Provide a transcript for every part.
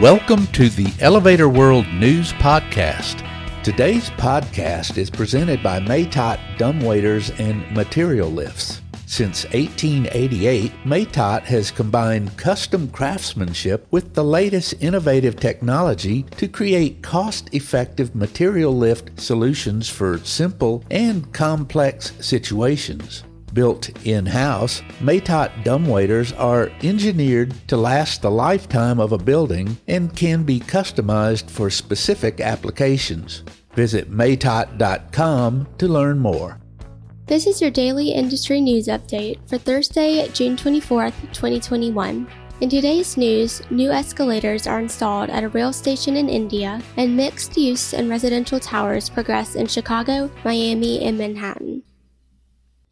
Welcome to the Elevator World News Podcast. Today's podcast is presented by Matot Dumbwaiters and Material Lifts. Since 1888, Matot has combined custom craftsmanship with the latest innovative technology to create cost effective material lift solutions for simple and complex situations. Built in house, Matot dumbwaiters are engineered to last the lifetime of a building and can be customized for specific applications. Visit matot.com to learn more. This is your daily industry news update for Thursday, June 24th, 2021. In today's news, new escalators are installed at a rail station in India, and mixed use and residential towers progress in Chicago, Miami, and Manhattan.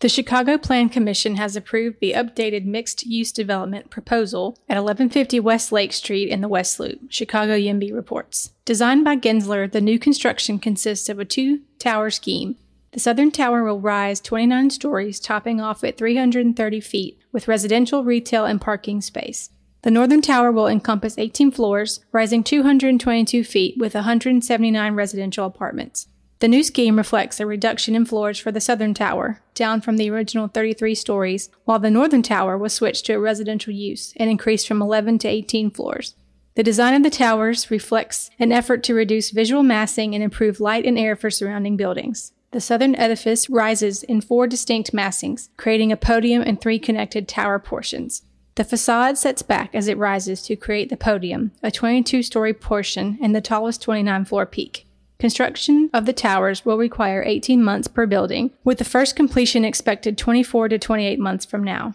The Chicago Plan Commission has approved the updated mixed use development proposal at 1150 West Lake Street in the West Loop, Chicago YIMBY reports. Designed by Gensler, the new construction consists of a two tower scheme. The southern tower will rise 29 stories, topping off at 330 feet, with residential, retail, and parking space. The northern tower will encompass 18 floors, rising 222 feet, with 179 residential apartments. The new scheme reflects a reduction in floors for the southern tower, down from the original 33 stories, while the northern tower was switched to a residential use and increased from 11 to 18 floors. The design of the towers reflects an effort to reduce visual massing and improve light and air for surrounding buildings. The southern edifice rises in four distinct massings, creating a podium and three connected tower portions. The facade sets back as it rises to create the podium, a 22 story portion and the tallest 29 floor peak. Construction of the towers will require 18 months per building, with the first completion expected 24 to 28 months from now.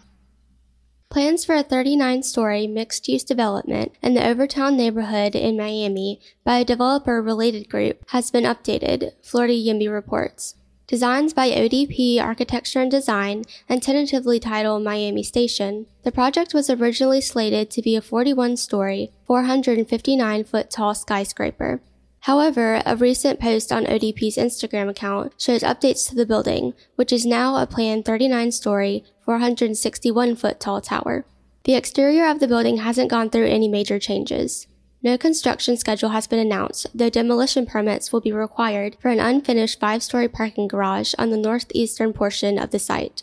Plans for a 39 story mixed use development in the Overtown neighborhood in Miami by a developer related group has been updated, Florida YIMBY reports. Designs by ODP Architecture and Design and tentatively titled Miami Station, the project was originally slated to be a 41 story, 459 foot tall skyscraper. However, a recent post on ODP's Instagram account shows updates to the building, which is now a planned 39 story, 461 foot tall tower. The exterior of the building hasn't gone through any major changes. No construction schedule has been announced, though demolition permits will be required for an unfinished five story parking garage on the northeastern portion of the site.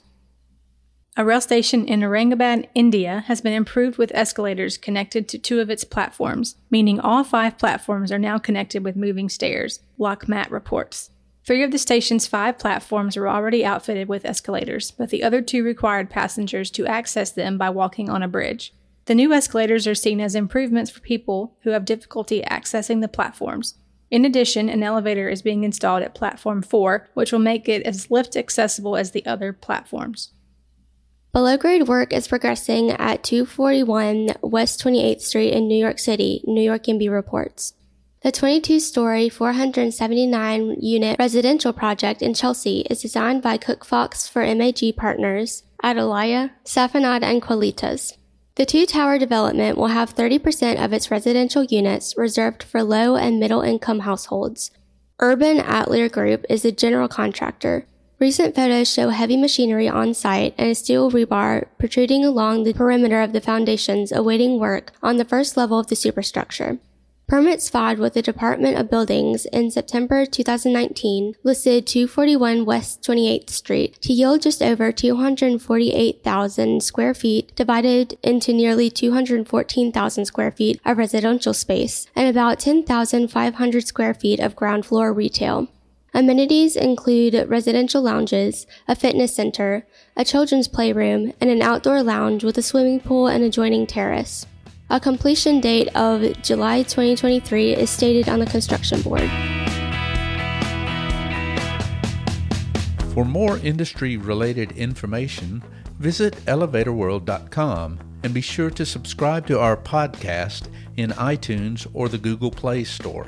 A rail station in Aurangabad, India has been improved with escalators connected to two of its platforms, meaning all five platforms are now connected with moving stairs, Lokmat reports. Three of the station's five platforms were already outfitted with escalators, but the other two required passengers to access them by walking on a bridge. The new escalators are seen as improvements for people who have difficulty accessing the platforms. In addition, an elevator is being installed at Platform 4, which will make it as lift accessible as the other platforms. Below grade work is progressing at 241 West 28th Street in New York City, New York YIMBY reports. The 22 story, 479 unit residential project in Chelsea is designed by Cook Fox for MAG partners Atalaya, Safanad, and Qualitas. The two tower development will have 30% of its residential units reserved for low and middle income households. Urban Atelier Group is the general contractor. Recent photos show heavy machinery on site and a steel rebar protruding along the perimeter of the foundations awaiting work on the first level of the superstructure. Permits filed with the Department of Buildings in September 2019 listed 241 West 28th Street to yield just over 248,000 square feet divided into nearly 214,000 square feet of residential space and about 10,500 square feet of ground floor retail. Amenities include residential lounges, a fitness center, a children's playroom, and an outdoor lounge with a swimming pool and adjoining terrace. A completion date of July 2023 is stated on the construction board. For more industry related information, visit elevatorworld.com and be sure to subscribe to our podcast in iTunes or the Google Play Store.